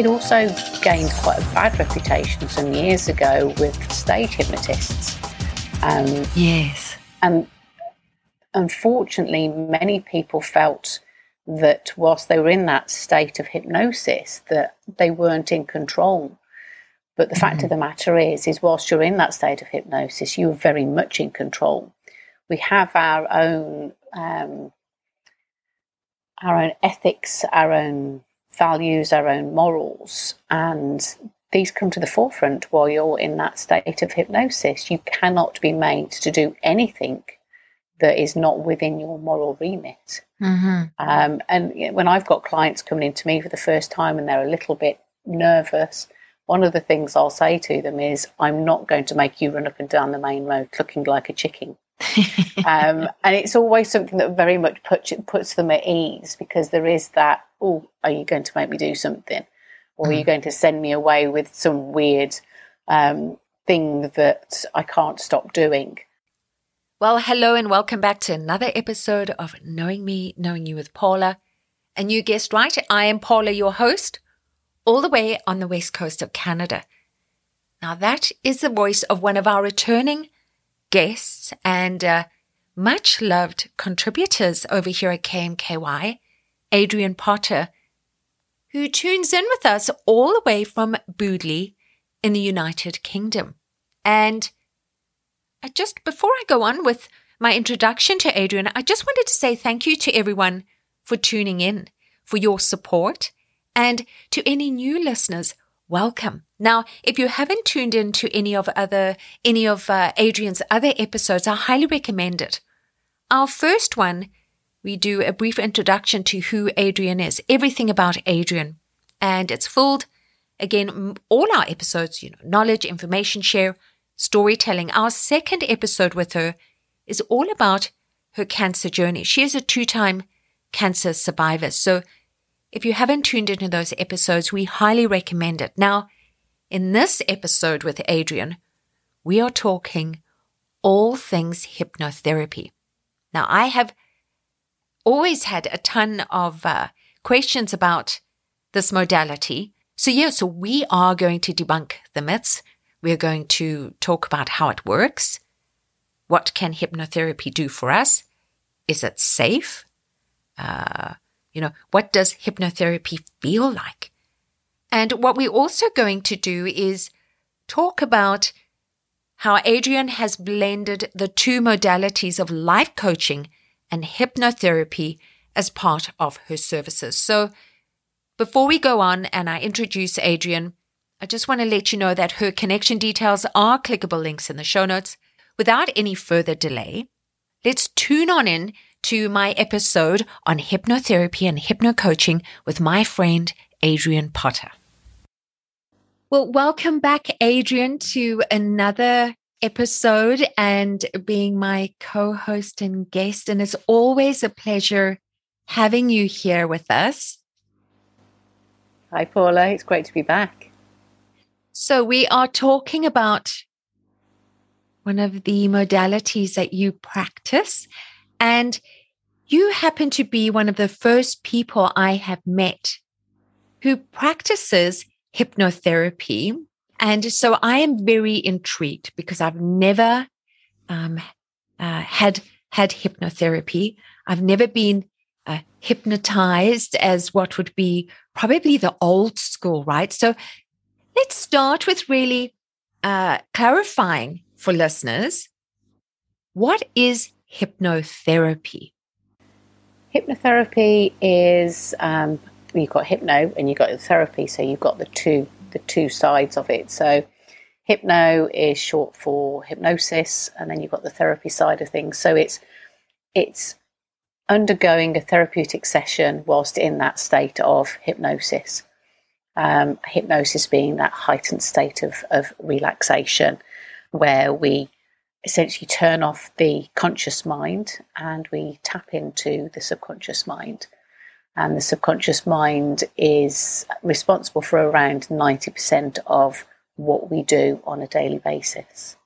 it also gained quite a bad reputation some years ago with stage hypnotists. Um, yes. And unfortunately, many people felt that whilst they were in that state of hypnosis, that they weren't in control. But the mm-hmm. fact of mm-hmm. the matter is, is whilst you're in that state of hypnosis, you're very much in control. We have our own um, our own ethics, our own values, our own morals, and these come to the forefront while you're in that state of hypnosis. You cannot be made to do anything that is not within your moral remit. Mm-hmm. Um, and when I've got clients coming into me for the first time and they're a little bit nervous, one of the things I'll say to them is, I'm not going to make you run up and down the main road looking like a chicken. um, and it's always something that very much puts, puts them at ease because there is that, oh, are you going to make me do something? Or mm. are you mm. going to send me away with some weird um, thing that I can't stop doing? Well, hello and welcome back to another episode of Knowing Me, Knowing You with Paula. And you guessed right, I am Paula, your host, all the way on the west coast of Canada. Now, that is the voice of one of our returning guests and uh, much loved contributors over here at KMKY, Adrian Potter, who tunes in with us all the way from Bewdley in the United Kingdom. And just before I go on with my introduction to Adrian, I just wanted to say thank you to everyone for tuning in, for your support, and to any new listeners, welcome. Now, if you haven't tuned in to any of other any of uh, Adrian's other episodes, I highly recommend it. Our first one, we do a brief introduction to who Adrian is, everything about Adrian, and it's filled again all our episodes, you know, knowledge, information share storytelling. Our second episode with her is all about her cancer journey. She is a two time cancer survivor. So if you haven't tuned into those episodes, we highly recommend it. Now, in this episode with Adrian, we are talking all things hypnotherapy. Now, I have always had a ton of uh, questions about this modality. So, yeah, so we are going to debunk the myths. We're going to talk about how it works. What can hypnotherapy do for us? Is it safe? Uh, you know, what does hypnotherapy feel like? And what we're also going to do is talk about how Adrian has blended the two modalities of life coaching and hypnotherapy as part of her services. So before we go on and I introduce Adrian, I just want to let you know that her connection details are clickable links in the show notes. Without any further delay, let's tune on in to my episode on hypnotherapy and hypnocoaching with my friend Adrian Potter. Well, welcome back, Adrian, to another episode and being my co host and guest. And it's always a pleasure having you here with us. Hi, Paula. It's great to be back. So, we are talking about one of the modalities that you practice. And you happen to be one of the first people I have met who practices hypnotherapy. And so I am very intrigued because I've never um, uh, had had hypnotherapy. I've never been uh, hypnotized as what would be probably the old school, right? So let's start with really uh, clarifying for listeners what is hypnotherapy? Hypnotherapy is um, you've got hypno and you've got therapy, so you've got the two the two sides of it. So hypno is short for hypnosis, and then you've got the therapy side of things. So it's it's undergoing a therapeutic session whilst in that state of hypnosis um, hypnosis being that heightened state of, of relaxation where we essentially turn off the conscious mind and we tap into the subconscious mind. And the subconscious mind is responsible for around 90% of what we do on a daily basis.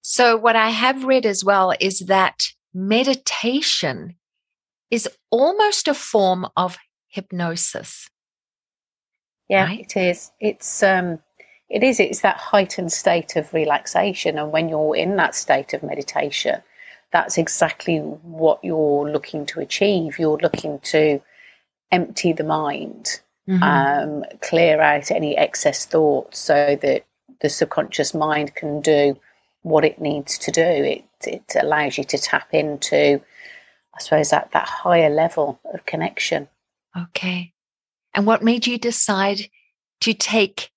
So, what I have read as well is that meditation is almost a form of hypnosis. Yeah, Right. it is. It's um, it is. It's that heightened state of relaxation, and when you're in that state of meditation, that's exactly what you're looking to achieve. You're looking to empty the mind, Mhm. um, clear out any excess thoughts, so that the subconscious mind can do what it needs to do. It it allows you to tap into, I suppose, that that higher level of connection. Okay. And what made you decide to take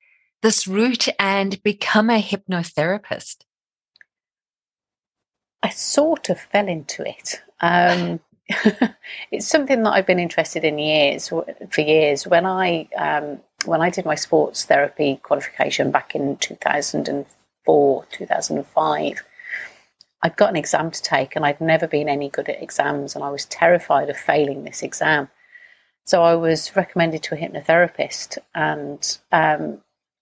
this route and become a hypnotherapist? I sort of fell into it. Um, it's something that I've been interested in years for years. When I um, when I did my sports therapy qualification back in two thousand and four, two thousand and five, I'd got an exam to take, and I'd never been any good at exams, and I was terrified of failing this exam. So I was recommended to a hypnotherapist, and um,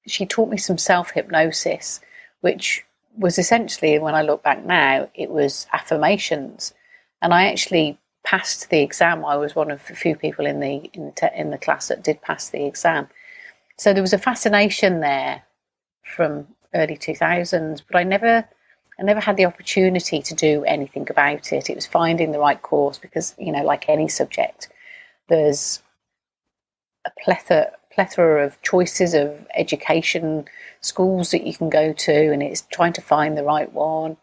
she taught me some self hypnosis, which was essentially, when I look back now, it was affirmations, and I actually passed the exam. I was one of the few people in the in the, te- in the class that did pass the exam. So there was a fascination there from early two thousands, but I never I never had the opportunity to do anything about it. It was finding the right course because you know, like any subject, there's a plethora plethora of choices of education schools that you can go to, and it's trying to find the right one.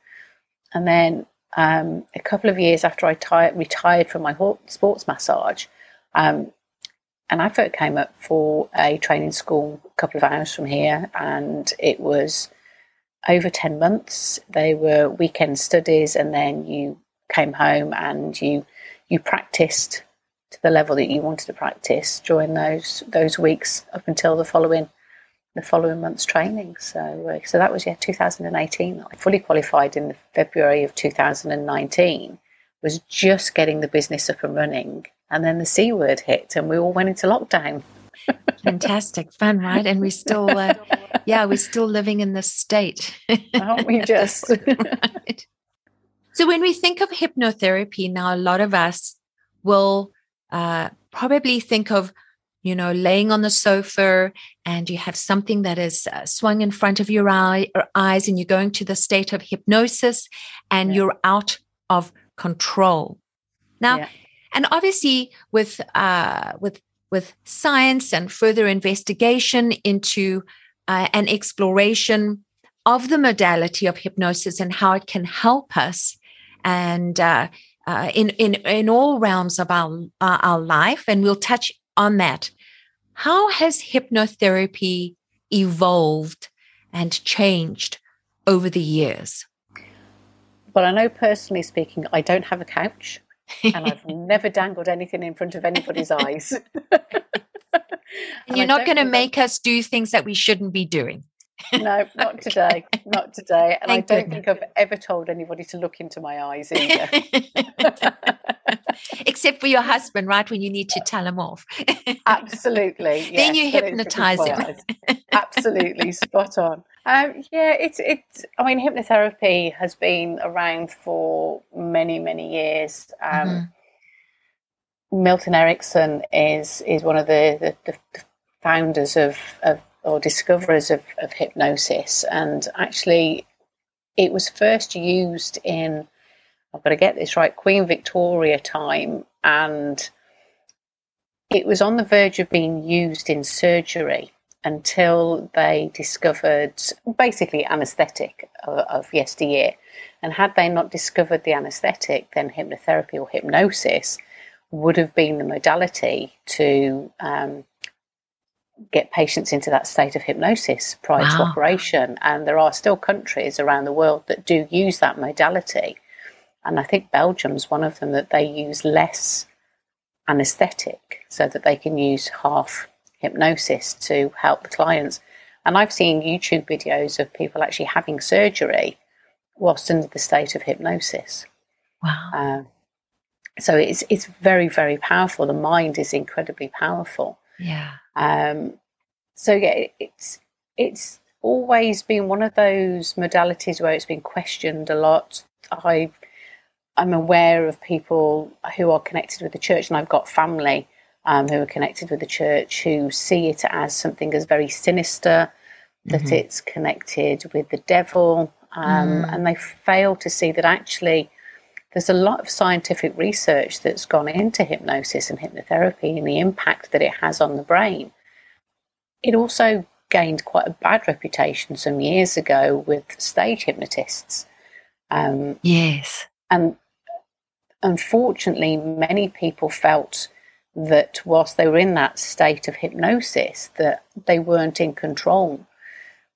And then um, a couple of years after I retired from my sports massage, um, an advert came up for a training school a couple of hours from here, and it was over 10 months. They were weekend studies, and then you came home and you you practiced to the level that you wanted to practice during those those weeks up until the following the following month's training. So uh, so that was yeah 2018. I fully qualified in the February of 2019. Was just getting the business up and running, and then the C word hit, and we all went into lockdown. Fantastic, fun, right? And we're still, uh, yeah, we're still living in this state. Aren't we just? right. So when we think of hypnotherapy now, a lot of us will uh, probably think of, you know, laying on the sofa and you have something that is uh, swung in front of your eye, or eyes, and you're going to the state of hypnosis, and Yeah. you're out of control. Now, Yeah. and obviously with uh, with with science and further investigation into uh, an exploration of the modality of hypnosis and how it can help us and uh, uh, in in in all realms of our uh, our life and we'll touch on that. How has hypnotherapy evolved and changed over the years? Well, I know personally speaking, I don't have a couch, and I've never dangled anything in front of anybody's eyes. and you're not going to make us do things that we shouldn't be doing No, not today. Not today. And Thank I don't goodness. think I've ever told anybody to look into my eyes either. except for your husband right when you need to tell him off Absolutely. Then you that is the hypnotise him. Absolutely spot on. Um, yeah, it's it's. I mean, hypnotherapy has been around for many many years. Um, Mhm. Milton Erickson is is one of the, the, the founders of, of or discoverers of, of hypnosis, and actually, it was first used in I've got to get this right Queen Victoria time, and it was on the verge of being used in surgery until they discovered basically anaesthetic of, of yesteryear. And had they not discovered the anaesthetic, then hypnotherapy or hypnosis would have been the modality to um, get patients into that state of hypnosis prior to operation. And there are still countries around the world that do use that modality. And I think Belgium's one of them that they use less anesthetic so that they can use half hypnosis to help the clients. And I've seen YouTube videos of people actually having surgery whilst under the state of hypnosis. wow Uh, so it's it's very very powerful. The mind is incredibly powerful. Yeah Um, so yeah, it's it's always been one of those modalities where it's been questioned a lot. I I'm aware of people who are connected with the church, and I've got family um, who are connected with the church who see it as something as very sinister, that mm-hmm. it's connected with the devil, um, mm. and they fail to see that actually there's a lot of scientific research that's gone into hypnosis and hypnotherapy and the impact that it has on the brain. It also gained quite a bad reputation some years ago with stage hypnotists. Um, yes. And unfortunately, many people felt that whilst they were in that state of hypnosis, that they weren't in control.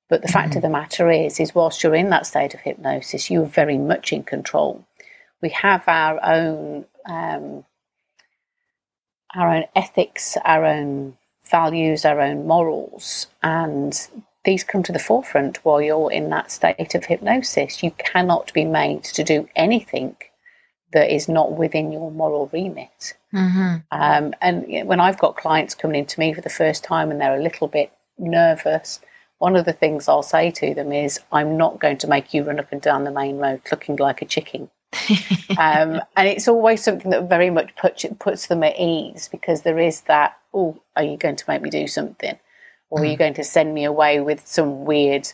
But the mm-hmm. fact of the matter is, is whilst you're in that state of hypnosis, you're very much in control. We have our own, um, our own ethics, our own values, our own morals, and these come to the forefront while you're in that state of hypnosis. You cannot be made to do anything that is not within your moral remit. Mm-hmm. Um, and when I've got clients coming into me for the first time and they're a little bit nervous, one of the things I'll say to them is, I'm not going to make you run up and down the main road looking like a chicken. Um, and it's always something that very much puts, puts them at ease because there is that, oh, are you going to make me do something? Or mm. are you mm. going to send me away with some weird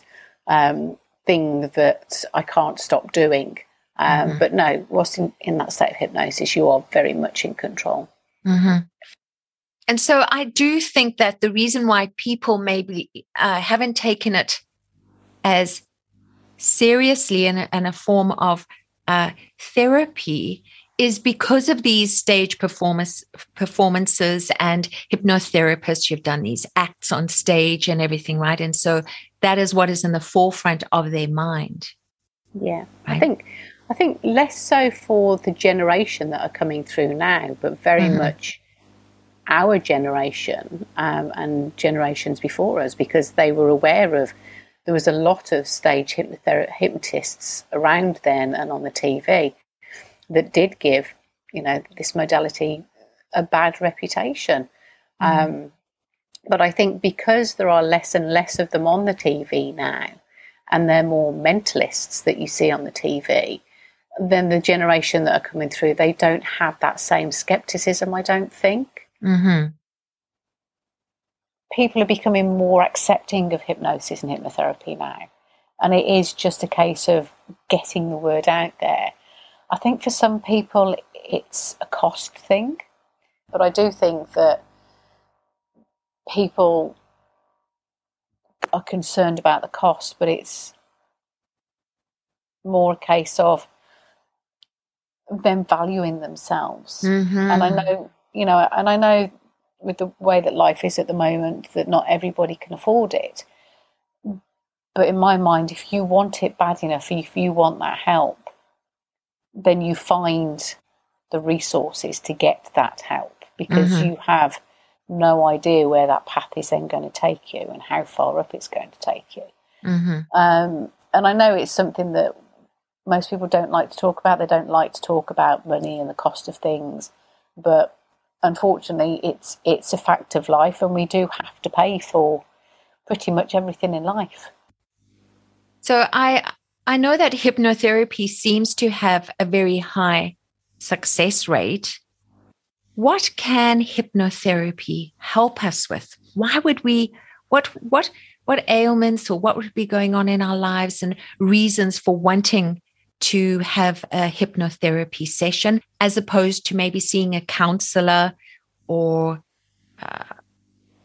um, thing that I can't stop doing? Um, mm-hmm. But no, whilst in, in, that state of hypnosis, you are very much in control. Mm-hmm. And so I do think that the reason why people maybe uh, haven't taken it as seriously in a, in a form of uh, therapy is because of these stage performance performances and hypnotherapists you've done these acts on stage and everything right and so that is what is in the forefront of their mind yeah right? i think I think less so for the generation that are coming through now, but very mm-hmm. much our generation um, and generations before us because they were aware of there was a lot of stage hypnotists around then and on the TV that did give you know this modality a bad reputation. Mm-hmm. Um, but I think because there are less and less of them on the TV now, and they're more mentalists that you see on the TV, then the generation that are coming through, they don't have that same skepticism, I don't think. Mm-hmm. People are becoming more accepting of hypnosis and hypnotherapy now. And it is just a case of getting the word out there. I think for some people, it's a cost thing. But I do think that people are concerned about the cost, but it's more a case of them valuing themselves. Mm-hmm. And I know, you know, and I know with the way that life is at the moment that not everybody can afford it. But in my mind, if you want it bad enough, if you want that help, then you find the resources to get that help because mm-hmm. you have no idea where that path is then going to take you and how far up it's going to take you. Mm-hmm. Um, and I know it's something that most people don't like to talk about. They don't like to talk about money and the cost of things, but unfortunately, it's it's a fact of life, and we do have to pay for pretty much everything in life. So I I know that hypnotherapy seems to have a very high success rate. What can hypnotherapy help us with? Why would we what what what ailments or what would be going on in our lives and reasons for wanting to have a hypnotherapy session as opposed to maybe seeing a counselor or a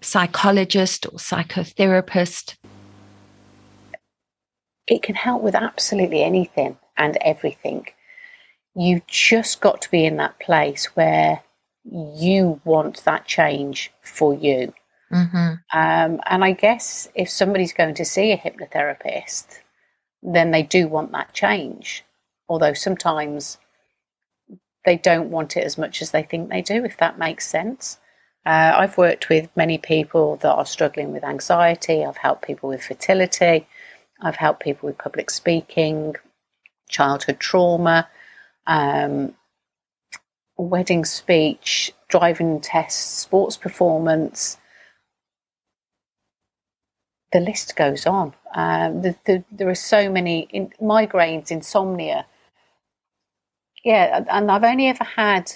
psychologist or psychotherapist? It can help with absolutely anything and everything. You've just got to be in that place where you want that change for you. Mm-hmm. Um, and I guess if somebody's going to see a hypnotherapist, then they do want that change although sometimes they don't want it as much as they think they do, if that makes sense. Uh, I've worked with many people that are struggling with anxiety. I've helped people with fertility. I've helped people with public speaking, childhood trauma, um, wedding speech, driving tests, sports performance. The list goes on. Um, the, the, there are so many in, migraines, insomnia, yeah, and I've only ever had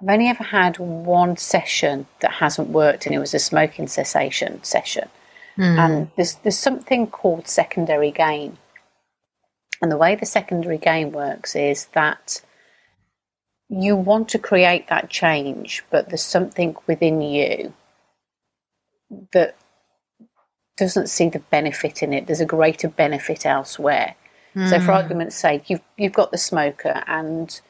I've only ever had one session that hasn't worked, and it was a smoking cessation session. Mm. And there's there's something called secondary gain, and the way the secondary gain works is that you want to create that change, but there's something within you that doesn't see the benefit in it. There's a greater benefit elsewhere. Mm. So, for hmm. argument's sake, you've you've got the smoker, and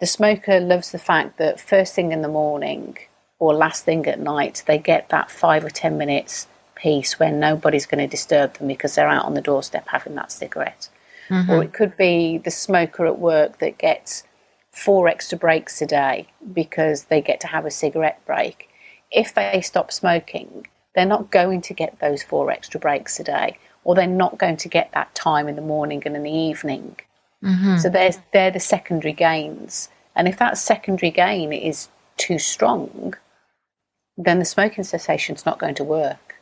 the smoker loves the fact that first thing in the morning or last thing at night, they get that five or ten minutes peace where nobody's going to disturb them because they're out on the doorstep having that cigarette. Mm-hmm. Or it could be the smoker at work that gets four extra breaks a day because they get to have a cigarette break. If they stop smoking, they're not going to get those four extra breaks a day, or they're not going to get that time in the morning and in the evening. Mm-hmm. So there's, they're the secondary gains. And if that secondary gain is too strong, then the smoking cessation is not going to work.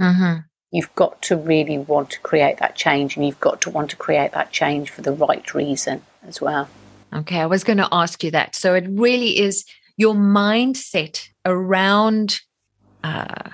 Mm-hmm. You've got to really want to create that change, and you've got to want to create that change for the right reason as well. Okay, I was going to ask you that. So it really is your mindset around uh,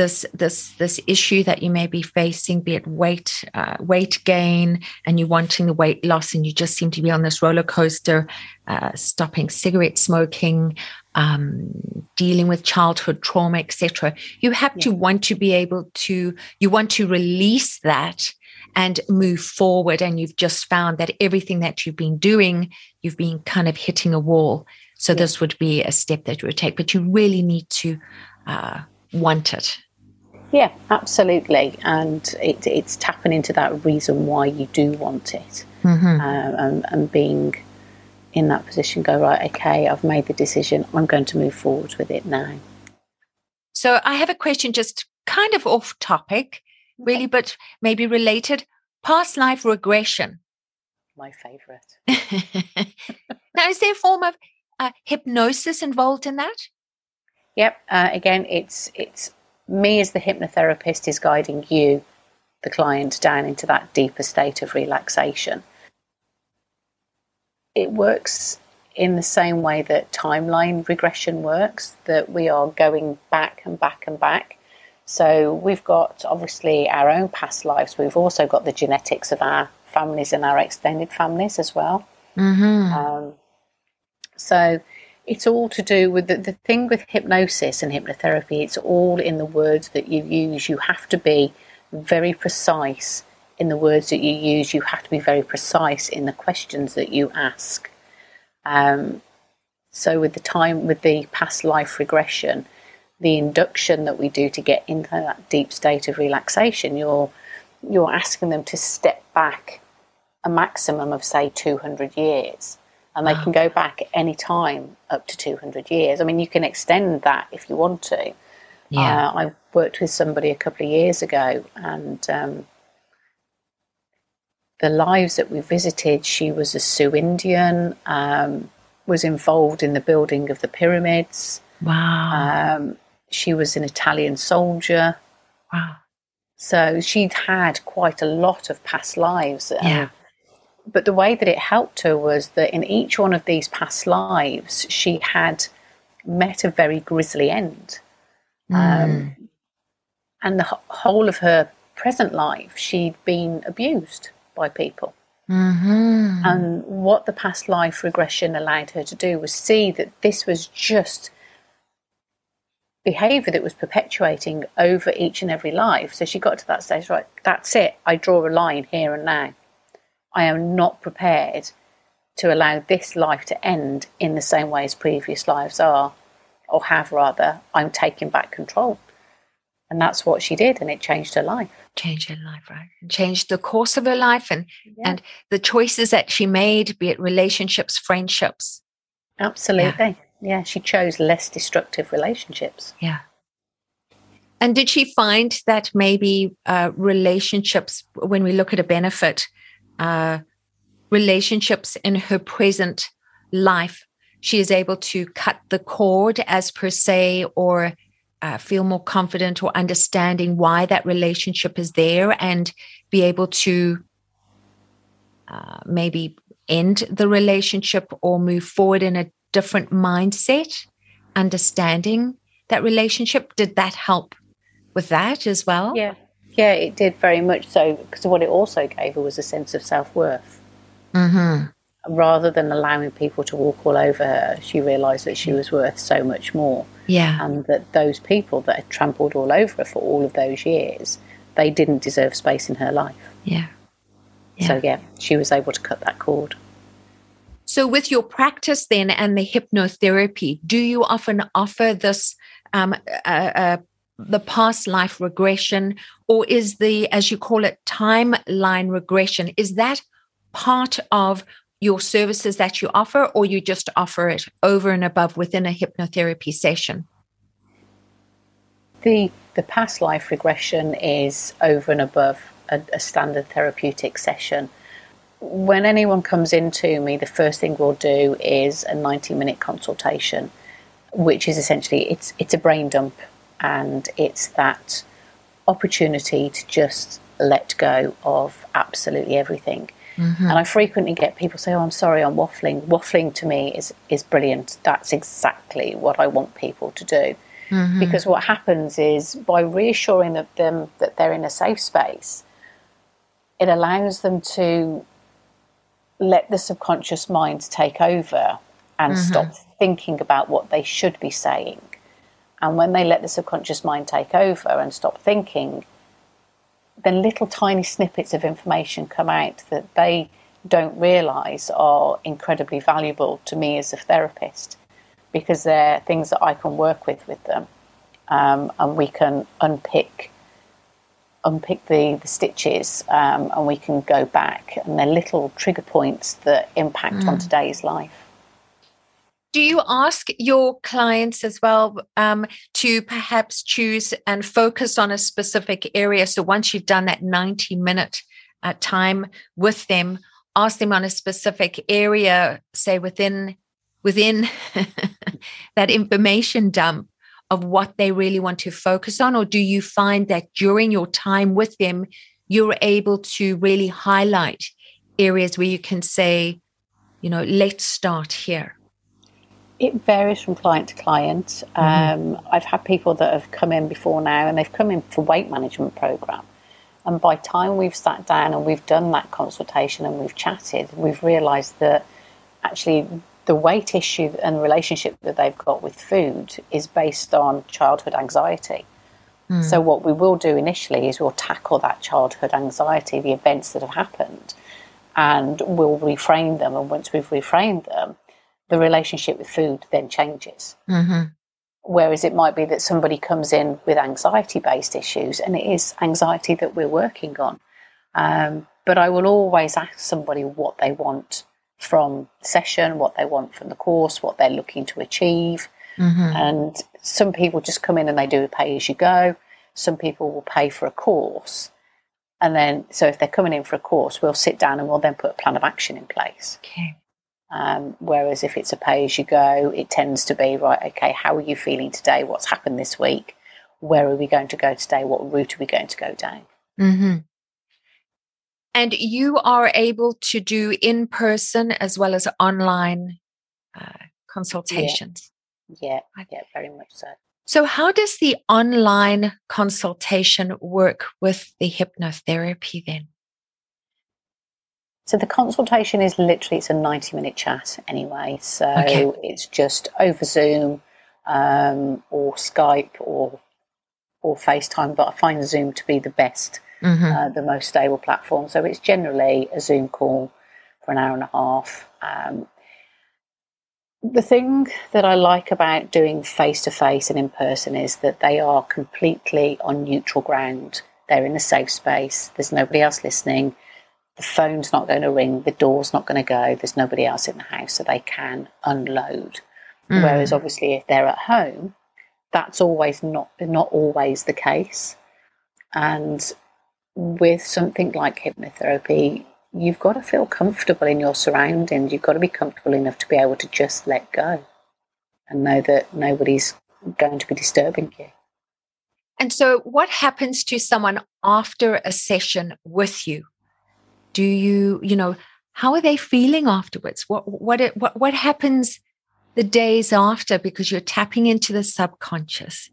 this this this issue that you may be facing, be it weight uh, weight gain, and you're wanting the weight loss, and you just seem to be on this roller coaster, uh, stopping cigarette smoking, um, dealing with childhood trauma, etc. You have yeah. to want to be able to you want to release that and move forward. And you've just found that everything that you've been doing, you've been kind of hitting a wall. So yeah. this would be a step that you would take, but you really need to uh, want it. Yeah, absolutely. And it, it's tapping into that reason why you do want it mm-hmm. uh, and, and being in that position, go, right, okay, I've made the decision. I'm going to move forward with it now. So I have a question just kind of off topic really, but maybe related. Past life regression. My favorite. now, is there a form of uh, hypnosis involved in that? Yep. Uh, again, it's it's me as the hypnotherapist is guiding you, the client, down into that deeper state of relaxation. It works in the same way that timeline regression works, that we are going back and back and back so we've got obviously our own past lives. We've also got the genetics of our families and our extended families as well. Mm-hmm. Um, so it's all to do with the, the thing with hypnosis and hypnotherapy. It's all in the words that you use. You have to be very precise in the words that you use. You have to be very precise in the questions that you ask. Um, so with the time with the past life regression the induction that we do to get into that deep state of relaxation, you're you're asking them to step back a maximum of say 200 years and they can go back any time up to 200 years i mean you can extend that if you want to yeah. Uh, i worked with somebody a couple of years ago and um, the lives that we visited she was a sioux indian um, was involved in the building of the pyramids wow um, she was an Italian soldier. Wow. So she'd had quite a lot of past lives. Yeah. But the way that it helped her was that in each one of these past lives, she had met a very grisly end. Mm. Um, and the whole of her present life, she'd been abused by people. Mm-hmm. And what the past life regression allowed her to do was see that this was just behavior that was perpetuating over each and every life. So she got to that stage, right, that's it. I draw a line here and now. I am not prepared to allow this life to end in the same way as previous lives are, or have rather. I'm taking back control. And that's what she did, and it changed her life. Changed her life, right? And changed the course of her life and, yeah. and the choices that she made, be it relationships, friendships. Absolutely. Yeah yeah, she chose less destructive relationships. Yeah. And did she find that maybe uh, relationships, when we look at a benefit, uh, relationships in her present life, she is able to cut the cord as per se, or uh, feel more confident or understanding why that relationship is there and be able to uh, maybe end the relationship or move forward in a different mindset, understanding that relationship. Did that help with that as well? Yeah. Yeah, it did very much so because what it also gave her was a sense of self worth. Mm-hmm. Rather than allowing people to walk all over her, she realised that she was worth so much more. Yeah. And that those people that had trampled all over her for all of those years, they didn't deserve space in her life. Yeah. yeah. So, yeah, she was able to cut that cord. So, with your practice then and the hypnotherapy, do you often offer this um, uh, uh, the past life regression, or is the, as you call it, timeline regression, is that part of your services that you offer, or you just offer it over and above within a hypnotherapy session? The, the past life regression is over and above a, a standard therapeutic session. When anyone comes into me, the first thing we'll do is a 90 minute consultation, which is essentially it's it's a brain dump and it's that opportunity to just let go of absolutely everything. Mm-hmm. And I frequently get people say, "Oh, I'm sorry, I'm waffling." Waffling to me is is brilliant. That's exactly what I want people to do. Mm-hmm. Because what happens is by reassuring them that they're in a safe space, it allows them to let the subconscious mind take over and mm-hmm. stop thinking about what they should be saying and when they let the subconscious mind take over and stop thinking, then little tiny snippets of information come out that they don't realize are incredibly valuable to me as a therapist because they're things that I can work with with them um, and we can unpick unpick the, the stitches um, and we can go back and they're little trigger points that impact mm. on today's life do you ask your clients as well um, to perhaps choose and focus on a specific area? So once you've done that 90 minute uh, time with them, ask them on a specific area, say within within that information dump of what they really want to focus on? Or do you find that during your time with them, you're able to really highlight areas where you can say, you know, let's start here? It varies from client to client. Mm-hmm. Um, I've had people that have come in before now and they've come in for weight management program. And by time we've sat down and we've done that consultation and we've chatted, we've realised that actually the weight issue and relationship that they've got with food is based on childhood anxiety. Mm. So what we will do initially is we'll tackle that childhood anxiety, the events that have happened, and we'll reframe them. And once we've reframed them, the relationship with food then changes. Mm-hmm. Whereas it might be that somebody comes in with anxiety based issues, and it is anxiety that we're working on. Um, but I will always ask somebody what they want from session, what they want from the course, what they're looking to achieve. Mm-hmm. And some people just come in and they do a pay as you go. Some people will pay for a course. And then, so if they're coming in for a course, we'll sit down and we'll then put a plan of action in place. Okay. Um, whereas if it's a pay as you go, it tends to be right, okay, how are you feeling today? What's happened this week? Where are we going to go today? What route are we going to go down? Mm-hmm. And you are able to do in person as well as online uh, consultations. Yeah. yeah, yeah, very much so. So, how does the online consultation work with the hypnotherapy then? So the consultation is literally it's a ninety minute chat anyway. So okay. it's just over Zoom um, or Skype or or FaceTime, but I find Zoom to be the best, mm-hmm. uh, the most stable platform. So it's generally a Zoom call for an hour and a half. Um, the thing that I like about doing face to face and in person is that they are completely on neutral ground. They're in a safe space. There's nobody else listening the phone's not going to ring, the door's not going to go, there's nobody else in the house, so they can unload. Mm. Whereas obviously if they're at home, that's always not not always the case. And with something like hypnotherapy, you've got to feel comfortable in your surroundings. You've got to be comfortable enough to be able to just let go and know that nobody's going to be disturbing you. And so, what happens to someone after a session with you? Do you you know how are they feeling afterwards what what what what happens the days after because you're tapping into the subconscious,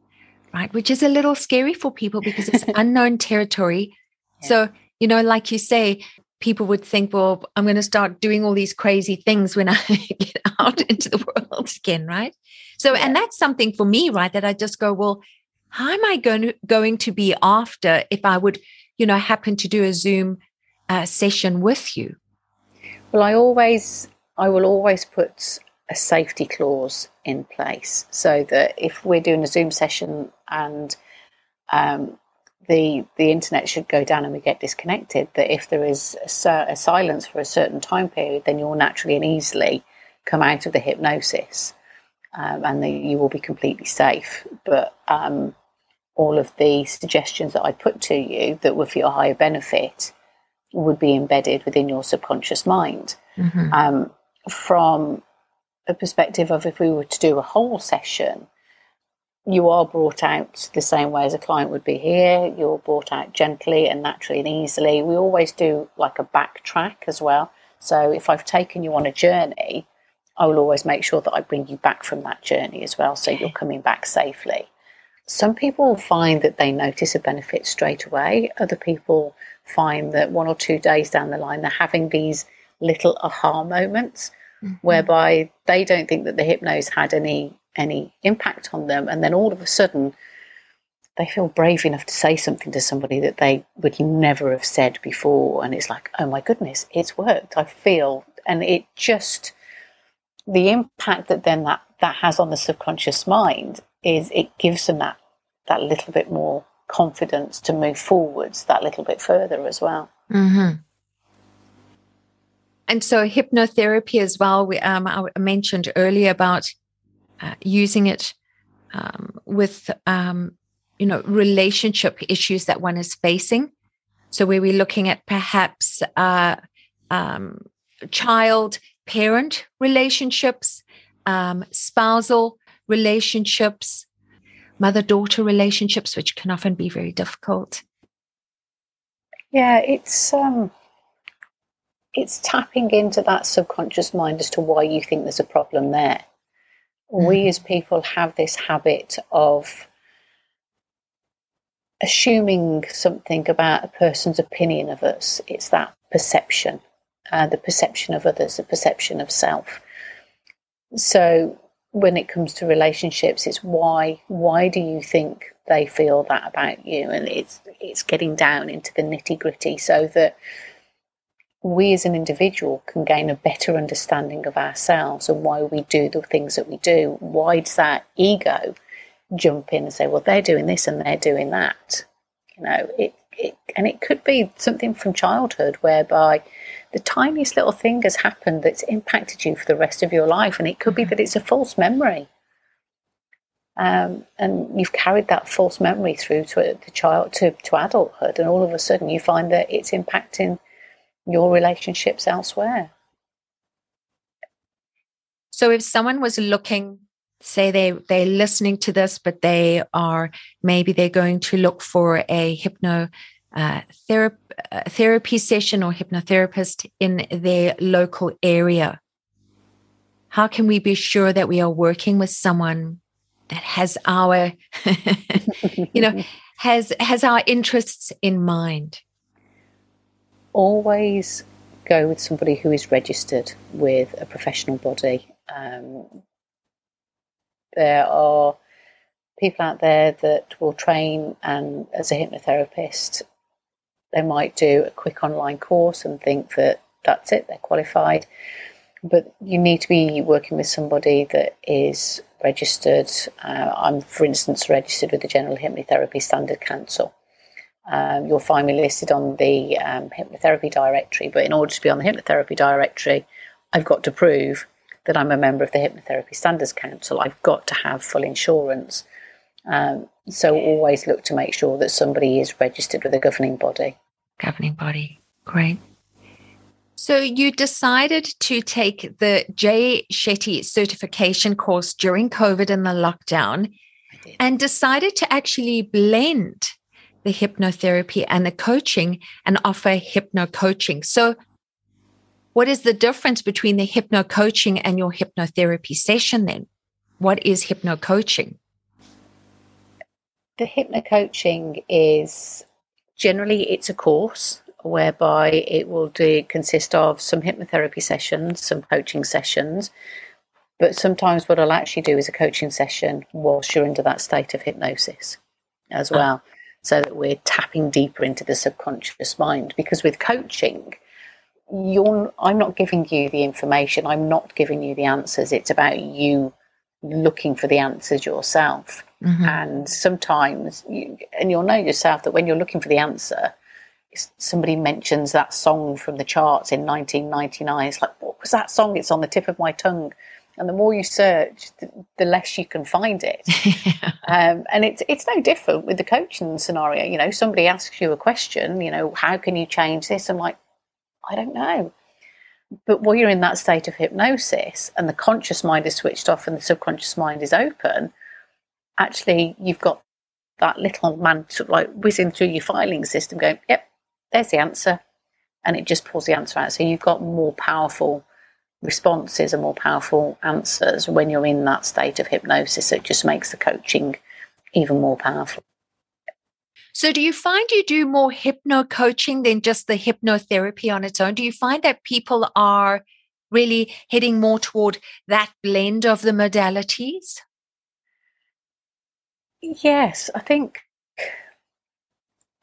right? Which is a little scary for people because it's unknown territory. Yeah. So, you know, like you say, people would think, well, I'm going to start doing all these crazy things when I get out into the world again, right? So, yeah. and that's something for me, right? That I just go, well, how am I going to, going to be after if I would, you know, happen to do a Zoom uh, session with you? Well, I always, I will always put a safety clause in place so that if we're doing a Zoom session and um, the the internet should go down and we get disconnected, that if there is a, a silence for a certain time period, then you'll naturally and easily come out of the hypnosis, um, and the, you will be completely safe. But um, all of the suggestions that I put to you that were for your higher benefit would be embedded within your subconscious mind. Mm-hmm. Um, from a perspective of if we were to do a whole session, you are brought out the same way as a client would be here. You're brought out gently and naturally and easily. We always do like a backtrack as well. So if I've taken you on a journey, I will always make sure that I bring you back from that journey as well. So you're coming back safely. Some people find that they notice a benefit straight away. Other people find that one or two days down the line, they're having these little aha moments mm-hmm. whereby they don't think that the hypnose had any any impact on them. And then all of a sudden, they feel brave enough to say something to somebody that they would never have said before. And it's like, oh my goodness, it's worked. I feel, and it just, the impact that then that, that has on the subconscious mind is it gives them that, that little bit more confidence to move forwards that little bit further as well. Mm-hmm. And so hypnotherapy as well. We, um, I mentioned earlier about uh, using it um, with um, you know relationship issues that one is facing. So where we're looking at perhaps uh, um, child parent relationships, um, spousal relationships, mother daughter relationships, which can often be very difficult. Yeah, it's um, it's tapping into that subconscious mind as to why you think there's a problem there we mm-hmm. as people have this habit of assuming something about a person's opinion of us. It's that perception, uh, the perception of others, the perception of self. So when it comes to relationships, it's why why do you think they feel that about you? And it's it's getting down into the nitty gritty so that we as an individual can gain a better understanding of ourselves and why we do the things that we do. Why does that ego jump in and say, well, they're doing this and they're doing that? You know, it, it and it could be something from childhood whereby the tiniest little thing has happened that's impacted you for the rest of your life, and it could be that it's a false memory. Um, and you've carried that false memory through to the child to, to adulthood, and all of a sudden you find that it's impacting your relationships elsewhere. So if someone was looking, say they they're listening to this, but they are maybe they're going to look for a hypno uh, uh, therapy session or hypnotherapist in their local area. How can we be sure that we are working with someone that has our, you know, has has our interests in mind? always go with somebody who is registered with a professional body. Um, there are people out there that will train and as a hypnotherapist they might do a quick online course and think that that's it they're qualified but you need to be working with somebody that is registered uh, i'm for instance registered with the general hypnotherapy standard council um, you'll find me listed on the um, hypnotherapy directory. But in order to be on the hypnotherapy directory, I've got to prove that I'm a member of the Hypnotherapy Standards Council. I've got to have full insurance. Um, so always look to make sure that somebody is registered with a governing body. Governing body, great. So you decided to take the Jay Shetty certification course during COVID and the lockdown and decided to actually blend the hypnotherapy and the coaching and offer hypno coaching. So, what is the difference between the hypno coaching and your hypnotherapy session then? What is hypno coaching? The hypno coaching is generally it's a course whereby it will do consist of some hypnotherapy sessions, some coaching sessions, but sometimes what I'll actually do is a coaching session whilst you're under that state of hypnosis as ah. well, so that we're tapping deeper into the subconscious mind. Because with coaching, you're I'm not giving you the information, I'm not giving you the answers. It's about you looking for the answers yourself. Mm-hmm. And sometimes, you, and you'll know yourself that when you're looking for the answer, somebody mentions that song from the charts in 1999. It's like, what was that song? It's on the tip of my tongue. And the more you search, the, the less you can find it. yeah. um, and it's it's no different with the coaching scenario. You know, somebody asks you a question. You know, how can you change this? I'm like, I don't know. But while you're in that state of hypnosis and the conscious mind is switched off and the subconscious mind is open, actually you've got that little man sort of like whizzing through your filing system going, yep, there's the answer. And it just pulls the answer out. So you've got more powerful responses and more powerful answers when you're in that state of hypnosis. It just makes the coaching even more powerful. So, do you find you do more hypno coaching than just the hypnotherapy on its own? Do you find that people are really heading more toward that blend of the modalities? Yes, I think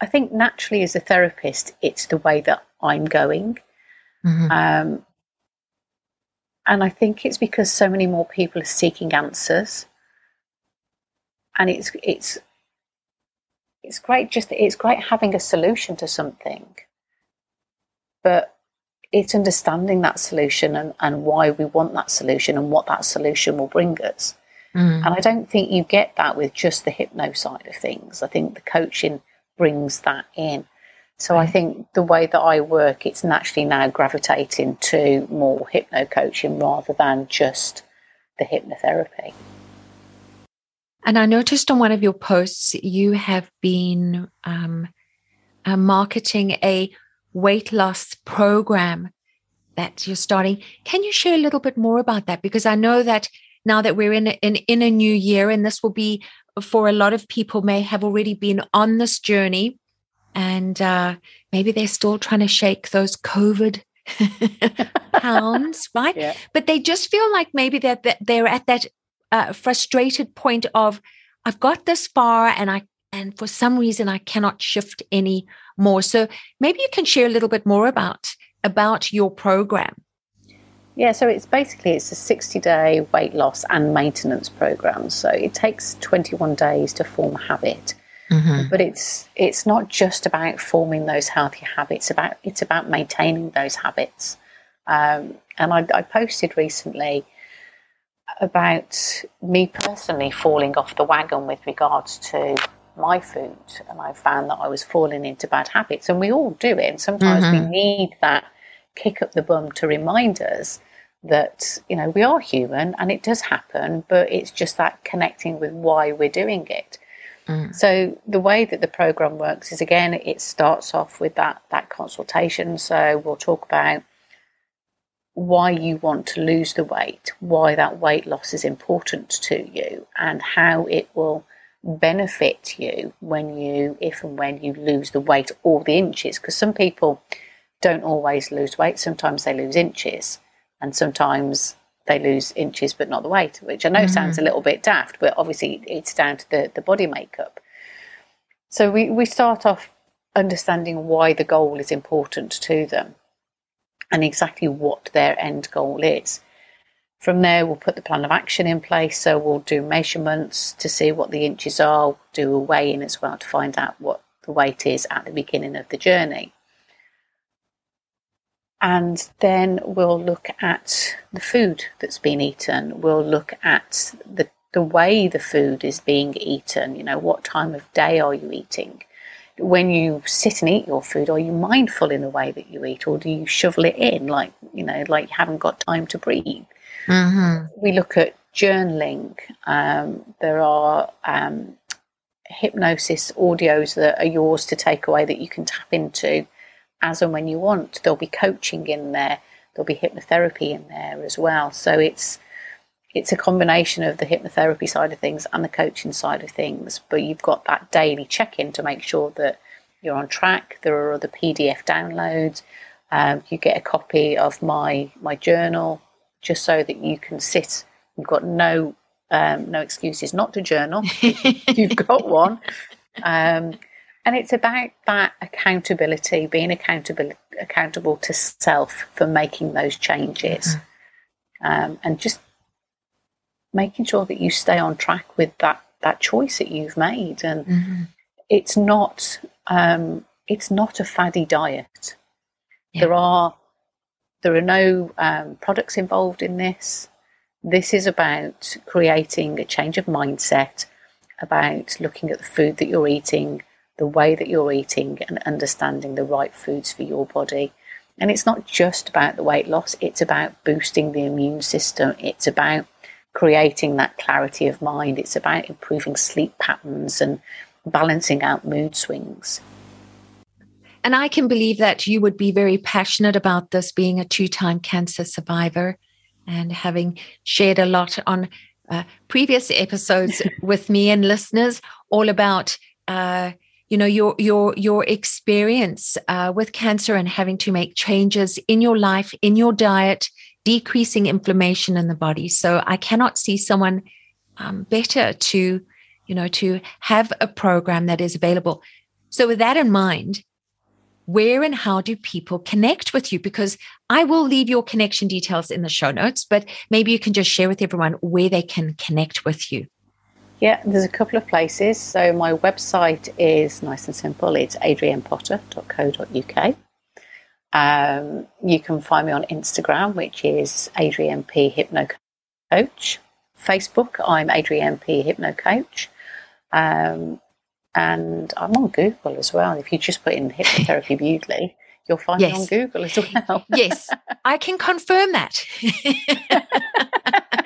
I think naturally as a therapist, it's the way that I'm going. Mm-hmm. Um, and I think it's because so many more people are seeking answers. And it's it's it's great just it's great having a solution to something but it's understanding that solution and, and why we want that solution and what that solution will bring us mm. and i don't think you get that with just the hypno side of things i think the coaching brings that in so right. i think the way that i work it's naturally now gravitating to more hypno coaching rather than just the hypnotherapy and I noticed on one of your posts, you have been um, uh, marketing a weight loss program that you're starting. Can you share a little bit more about that? Because I know that now that we're in a, in, in a new year, and this will be for a lot of people may have already been on this journey, and uh, maybe they're still trying to shake those COVID pounds, right? Yeah. But they just feel like maybe that they're at that uh, frustrated point of I've got this far and I and for some reason I cannot shift any more. So maybe you can share a little bit more about about your program. Yeah, so it's basically it's a 60 day weight loss and maintenance program. So it takes 21 days to form a habit. Mm-hmm. But it's it's not just about forming those healthy habits. About it's about maintaining those habits. Um, and I, I posted recently about me personally falling off the wagon with regards to my food and I found that I was falling into bad habits and we all do it and sometimes mm-hmm. we need that kick up the bum to remind us that you know we are human and it does happen but it's just that connecting with why we're doing it mm. so the way that the program works is again it starts off with that that consultation so we'll talk about why you want to lose the weight, why that weight loss is important to you, and how it will benefit you when you, if and when you lose the weight or the inches. Because some people don't always lose weight, sometimes they lose inches, and sometimes they lose inches but not the weight, which I know mm-hmm. sounds a little bit daft, but obviously it's down to the, the body makeup. So we, we start off understanding why the goal is important to them and exactly what their end goal is. From there, we'll put the plan of action in place. So we'll do measurements to see what the inches are, do a weigh in as well to find out what the weight is at the beginning of the journey. And then we'll look at the food that's been eaten. We'll look at the, the way the food is being eaten. You know, what time of day are you eating? when you sit and eat your food, are you mindful in the way that you eat, or do you shovel it in like you know, like you haven't got time to breathe? Mm-hmm. We look at journaling. Um, there are um, hypnosis audios that are yours to take away that you can tap into as and when you want. There'll be coaching in there. there'll be hypnotherapy in there as well. So it's it's a combination of the hypnotherapy side of things and the coaching side of things. But you've got that daily check in to make sure that you're on track. There are other PDF downloads. Um, you get a copy of my my journal just so that you can sit. You've got no um, no excuses not to journal. you've got one. Um, and it's about that accountability, being accountable accountable to self for making those changes, mm-hmm. um, and just making sure that you stay on track with that that choice that you've made. And mm-hmm. it's not um, it's not a faddy diet. Yeah. There are there are no um, products involved in this. This is about creating a change of mindset, about looking at the food that you're eating, the way that you're eating, and understanding the right foods for your body. And it's not just about the weight loss, it's about boosting the immune system, it's about creating that clarity of mind, it's about improving sleep patterns and balancing out mood swings. And I can believe that you would be very passionate about this being a two time cancer survivor and having shared a lot on uh, previous episodes with me and listeners all about. Uh, you know your your your experience uh, with cancer and having to make changes in your life in your diet decreasing inflammation in the body so i cannot see someone um, better to you know to have a program that is available so with that in mind where and how do people connect with you? Because I will leave your connection details in the show notes, but maybe you can just share with everyone where they can connect with you. Yeah, there's a couple of places. So my website is nice and simple. It's adriennepotter.co.uk. Um, you can find me on Instagram, which is Adrienne P Hypno Coach. Facebook, I'm Adrienne P Hypno Coach. Um, and I'm on Google as well. If you just put in hypnotherapy Bewdley, you'll find yes. me on Google as well. yes, I can confirm that.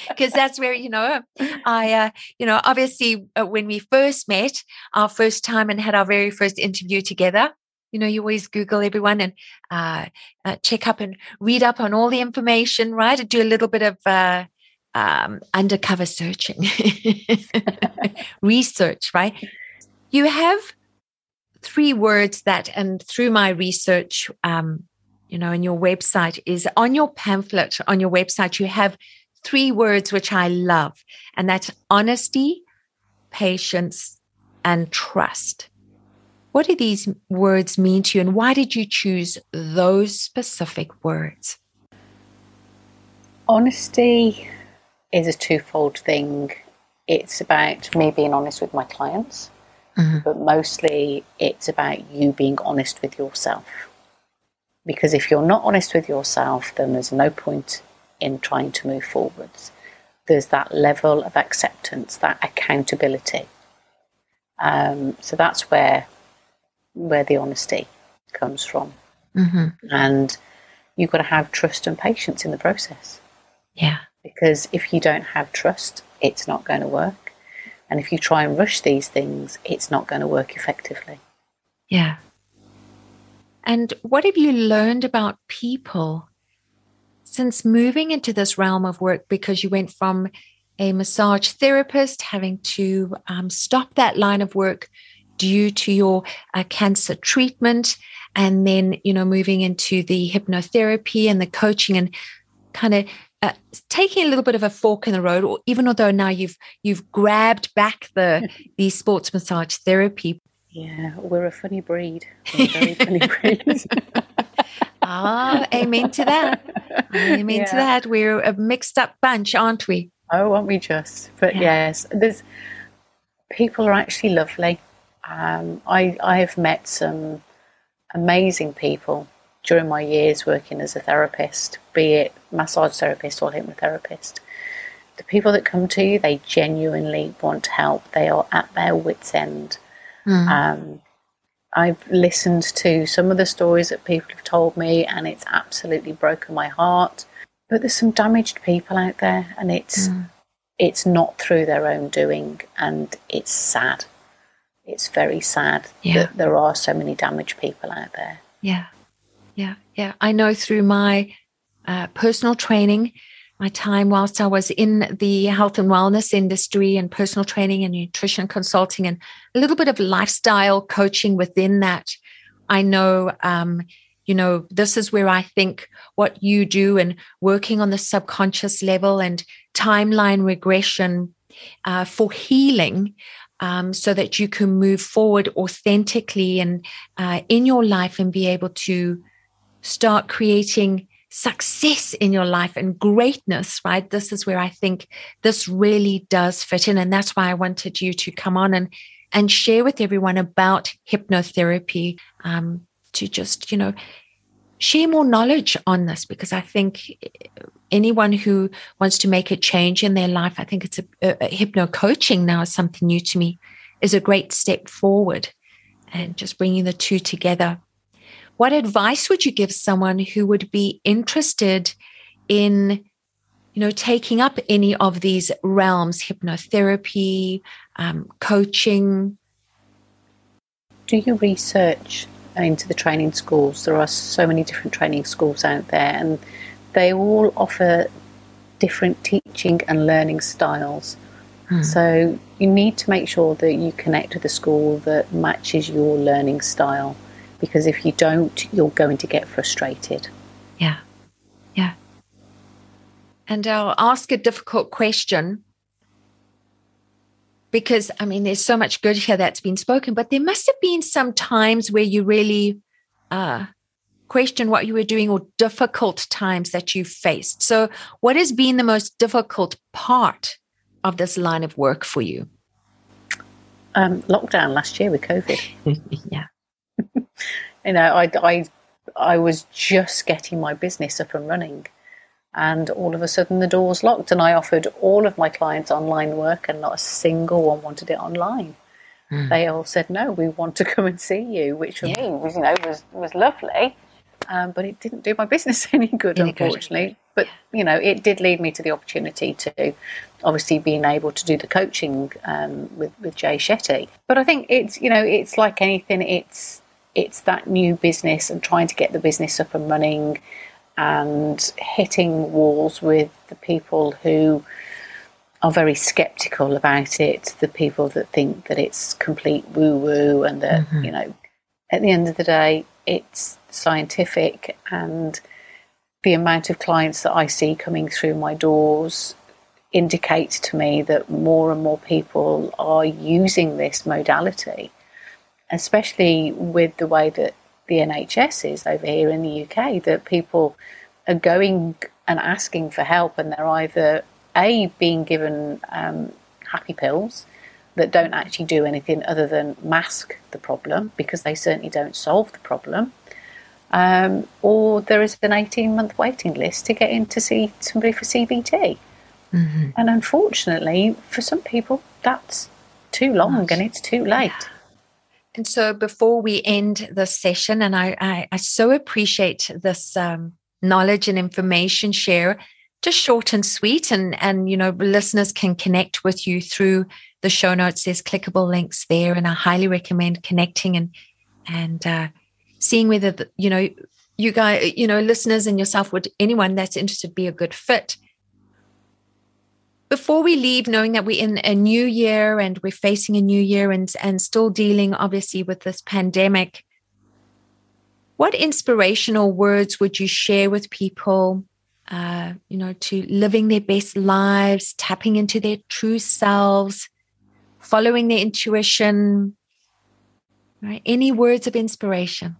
Because that's where you know I, uh, you know, obviously uh, when we first met, our first time and had our very first interview together, you know, you always Google everyone and uh, uh, check up and read up on all the information, right? And do a little bit of uh, um, undercover searching, research, right? You have three words that, and through my research, um, you know, in your website is on your pamphlet on your website, you have three words which I love, and that's honesty, patience, and trust. What do these words mean to you, and why did you choose those specific words? Honesty is a twofold thing. It's about me being honest with my clients, mm-hmm. but mostly it's about you being honest with yourself. Because if you're not honest with yourself, then there's no point in trying to move forwards. There's that level of acceptance, that accountability. Um, so that's where where the honesty comes from, mm-hmm. and you've got to have trust and patience in the process. Yeah, because if you don't have trust, it's not going to work. And if you try and rush these things, it's not going to work effectively. Yeah. And what have you learned about people since moving into this realm of work? Because you went from a massage therapist having to um, stop that line of work due to your uh, cancer treatment and then you know moving into the hypnotherapy and the coaching and kind of uh, taking a little bit of a fork in the road, or even although now you've you've grabbed back the the sports massage therapy. Yeah, we're a funny breed. We're a very funny breed. ah, amen to that. Amen yeah. to that. We're a mixed up bunch, aren't we? Oh, aren't we just? But yeah. yes, there's people are actually lovely. Um, I I have met some amazing people during my years working as a therapist, be it massage therapist or hypnotherapist. The people that come to you, they genuinely want help. They are at their wits' end. Mm. Um, I've listened to some of the stories that people have told me, and it's absolutely broken my heart. But there's some damaged people out there, and it's mm. it's not through their own doing, and it's sad. It's very sad yeah. that there are so many damaged people out there. Yeah. Yeah. Yeah. I know through my uh, personal training, my time whilst I was in the health and wellness industry and personal training and nutrition consulting and a little bit of lifestyle coaching within that. I know, um, you know, this is where I think what you do and working on the subconscious level and timeline regression uh, for healing. Um, so that you can move forward authentically and uh, in your life and be able to start creating success in your life and greatness, right? This is where I think this really does fit in. And that's why I wanted you to come on and, and share with everyone about hypnotherapy um, to just, you know, share more knowledge on this because I think anyone who wants to make a change in their life, I think it's a, a, a hypno coaching now is something new to me, is a great step forward and just bringing the two together what advice would you give someone who would be interested in you know taking up any of these realms hypnotherapy um, coaching? Do your research into the training schools. There are so many different training schools out there and they all offer different teaching and learning styles. Hmm. so you need to make sure that you connect with a school that matches your learning style because if you don't, you're going to get frustrated. Yeah. Yeah. And I'll ask a difficult question because, I mean, there's so much good here that's been spoken, but there must have been some times where you really uh, question what you were doing or difficult times that you faced. So, what has been the most difficult part of this line of work for you? Um, lockdown last year with COVID. yeah. You know, I, I, I was just getting my business up and running. And all of a sudden, the doors locked, and I offered all of my clients online work, and not a single one wanted it online. Mm. They all said, "No, we want to come and see you," which for yeah. me was, you know, was was lovely, um, but it didn't do my business any good, any unfortunately. Good. But you know, it did lead me to the opportunity to, obviously, being able to do the coaching um, with with Jay Shetty. But I think it's you know, it's like anything. It's it's that new business and trying to get the business up and running and hitting walls with the people who are very skeptical about it, the people that think that it's complete woo woo and that, mm-hmm. you know, at the end of the day, it's scientific and the amount of clients that I see coming through my doors indicates to me that more and more people are using this modality especially with the way that the NHS is over here in the UK, that people are going and asking for help, and they're either a being given um, happy pills that don't actually do anything other than mask the problem because they certainly don't solve the problem. Um, or there is an 18 month waiting list to get in to see somebody for CBT. Mm-hmm. And unfortunately, for some people, that's too long and it's too late. Yeah. And so before we end this session, and I, I, I so appreciate this um, knowledge and information share, just short and sweet, and and you know listeners can connect with you through the show notes. There's clickable links there, and I highly recommend connecting and and uh, seeing whether the, you know you guys, you know, listeners and yourself would anyone that's interested be a good fit before we leave, knowing that we're in a new year and we're facing a new year and, and still dealing, obviously, with this pandemic, what inspirational words would you share with people, uh, you know, to living their best lives, tapping into their true selves, following their intuition? Right? Any words of inspiration?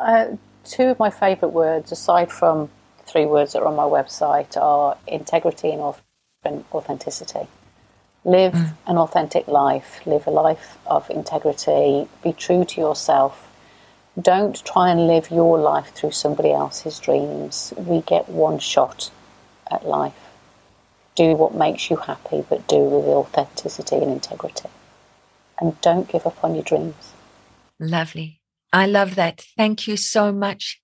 Uh, two of my favorite words, aside from three words that are on my website, are integrity and and authenticity. Live mm. an authentic life, live a life of integrity, be true to yourself. Don't try and live your life through somebody else's dreams. We get one shot at life. Do what makes you happy, but do with authenticity and integrity. And don't give up on your dreams. Lovely. I love that. Thank you so much.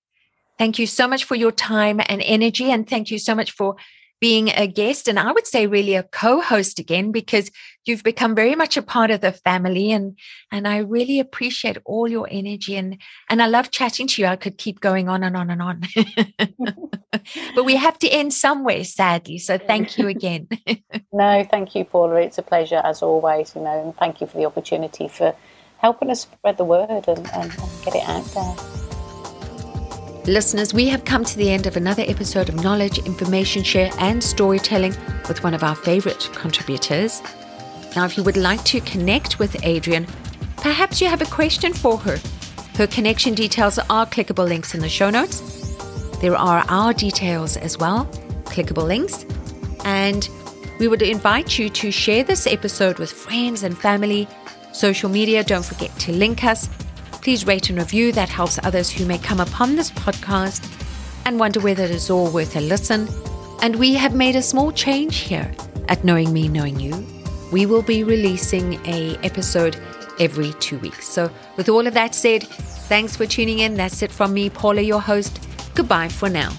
Thank you so much for your time and energy. And thank you so much for being a guest and I would say really a co-host again because you've become very much a part of the family and and I really appreciate all your energy and and I love chatting to you. I could keep going on and on and on. but we have to end somewhere sadly. So thank you again. no, thank you Paula. It's a pleasure as always, you know, and thank you for the opportunity for helping us spread the word and, and, and get it out there. Listeners, we have come to the end of another episode of Knowledge, Information Share, and Storytelling with one of our favorite contributors. Now, if you would like to connect with Adrienne, perhaps you have a question for her. Her connection details are clickable links in the show notes. There are our details as well, clickable links. And we would invite you to share this episode with friends and family, social media. Don't forget to link us Please rate and review, that helps others who may come upon this podcast and wonder whether it is all worth a listen. And we have made a small change here at Knowing Me, Knowing You. We will be releasing a episode every two weeks. So with all of that said, thanks for tuning in. That's it from me, Paula, your host. Goodbye for now.